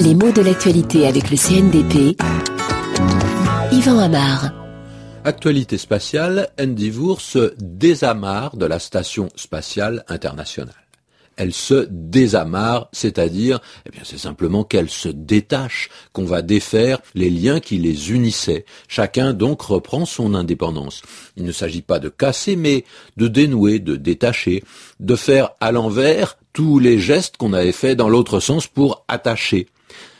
Les mots de l'actualité avec le CNDP. Yvan Amar. Actualité spatiale, Endeavour se désamarre de la station spatiale internationale elle se désamarre, c'est-à-dire, eh bien, c'est simplement qu'elle se détache, qu'on va défaire les liens qui les unissaient. Chacun donc reprend son indépendance. Il ne s'agit pas de casser, mais de dénouer, de détacher, de faire à l'envers tous les gestes qu'on avait faits dans l'autre sens pour attacher.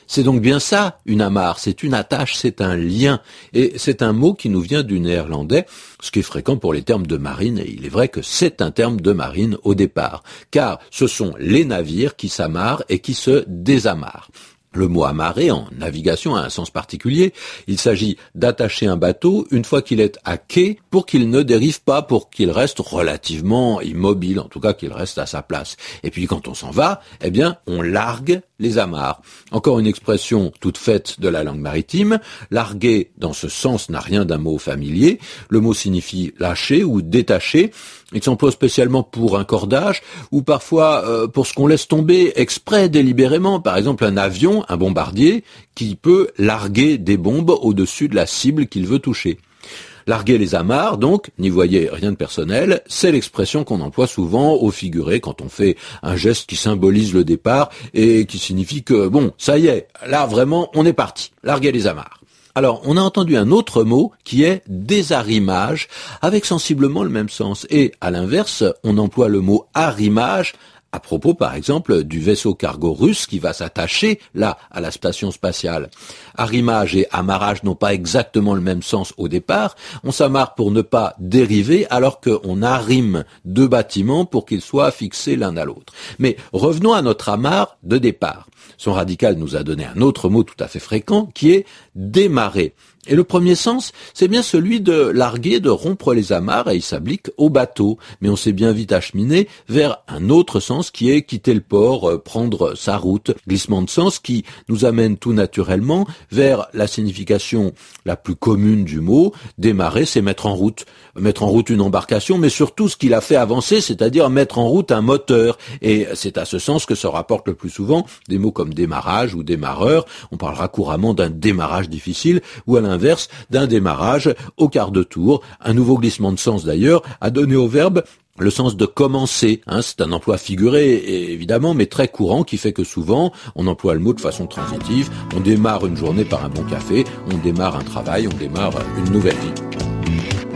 C'est donc bien ça, une amarre, c'est une attache, c'est un lien, et c'est un mot qui nous vient du néerlandais, ce qui est fréquent pour les termes de marine, et il est vrai que c'est un terme de marine au départ, car ce sont les navires qui s'amarrent et qui se désamarrent. Le mot amarrer en navigation a un sens particulier. Il s'agit d'attacher un bateau une fois qu'il est à quai pour qu'il ne dérive pas, pour qu'il reste relativement immobile, en tout cas qu'il reste à sa place. Et puis quand on s'en va, eh bien, on largue les amarres. Encore une expression toute faite de la langue maritime. Larguer, dans ce sens, n'a rien d'un mot familier. Le mot signifie lâcher ou détacher. Il s'emploie spécialement pour un cordage ou parfois euh, pour ce qu'on laisse tomber exprès délibérément. Par exemple, un avion, un bombardier, qui peut larguer des bombes au-dessus de la cible qu'il veut toucher. Larguer les amarres, donc, n'y voyez rien de personnel, c'est l'expression qu'on emploie souvent au figuré quand on fait un geste qui symbolise le départ et qui signifie que, bon, ça y est, là vraiment, on est parti. Larguer les amarres. Alors, on a entendu un autre mot qui est désarrimage, avec sensiblement le même sens. Et à l'inverse, on emploie le mot arrimage à propos, par exemple, du vaisseau cargo russe qui va s'attacher là à la station spatiale. Arrimage et amarrage n'ont pas exactement le même sens au départ. On s'amarre pour ne pas dériver alors qu'on arrime deux bâtiments pour qu'ils soient fixés l'un à l'autre. Mais revenons à notre amarre de départ. Son radical nous a donné un autre mot tout à fait fréquent qui est démarrer. Et le premier sens, c'est bien celui de larguer, de rompre les amarres, et il s'applique au bateau. Mais on s'est bien vite acheminé vers un autre sens qui est quitter le port, euh, prendre sa route. Glissement de sens qui nous amène tout naturellement vers la signification la plus commune du mot. Démarrer, c'est mettre en route. Mettre en route une embarcation, mais surtout ce qu'il a fait avancer, c'est-à-dire mettre en route un moteur. Et c'est à ce sens que se rapportent le plus souvent des mots comme démarrage ou démarreur. On parlera couramment d'un démarrage difficile ou à l'inverse d'un démarrage au quart de tour. Un nouveau glissement de sens d'ailleurs a donné au verbe le sens de commencer, hein, c'est un emploi figuré évidemment, mais très courant qui fait que souvent on emploie le mot de façon transitive. On démarre une journée par un bon café, on démarre un travail, on démarre une nouvelle vie.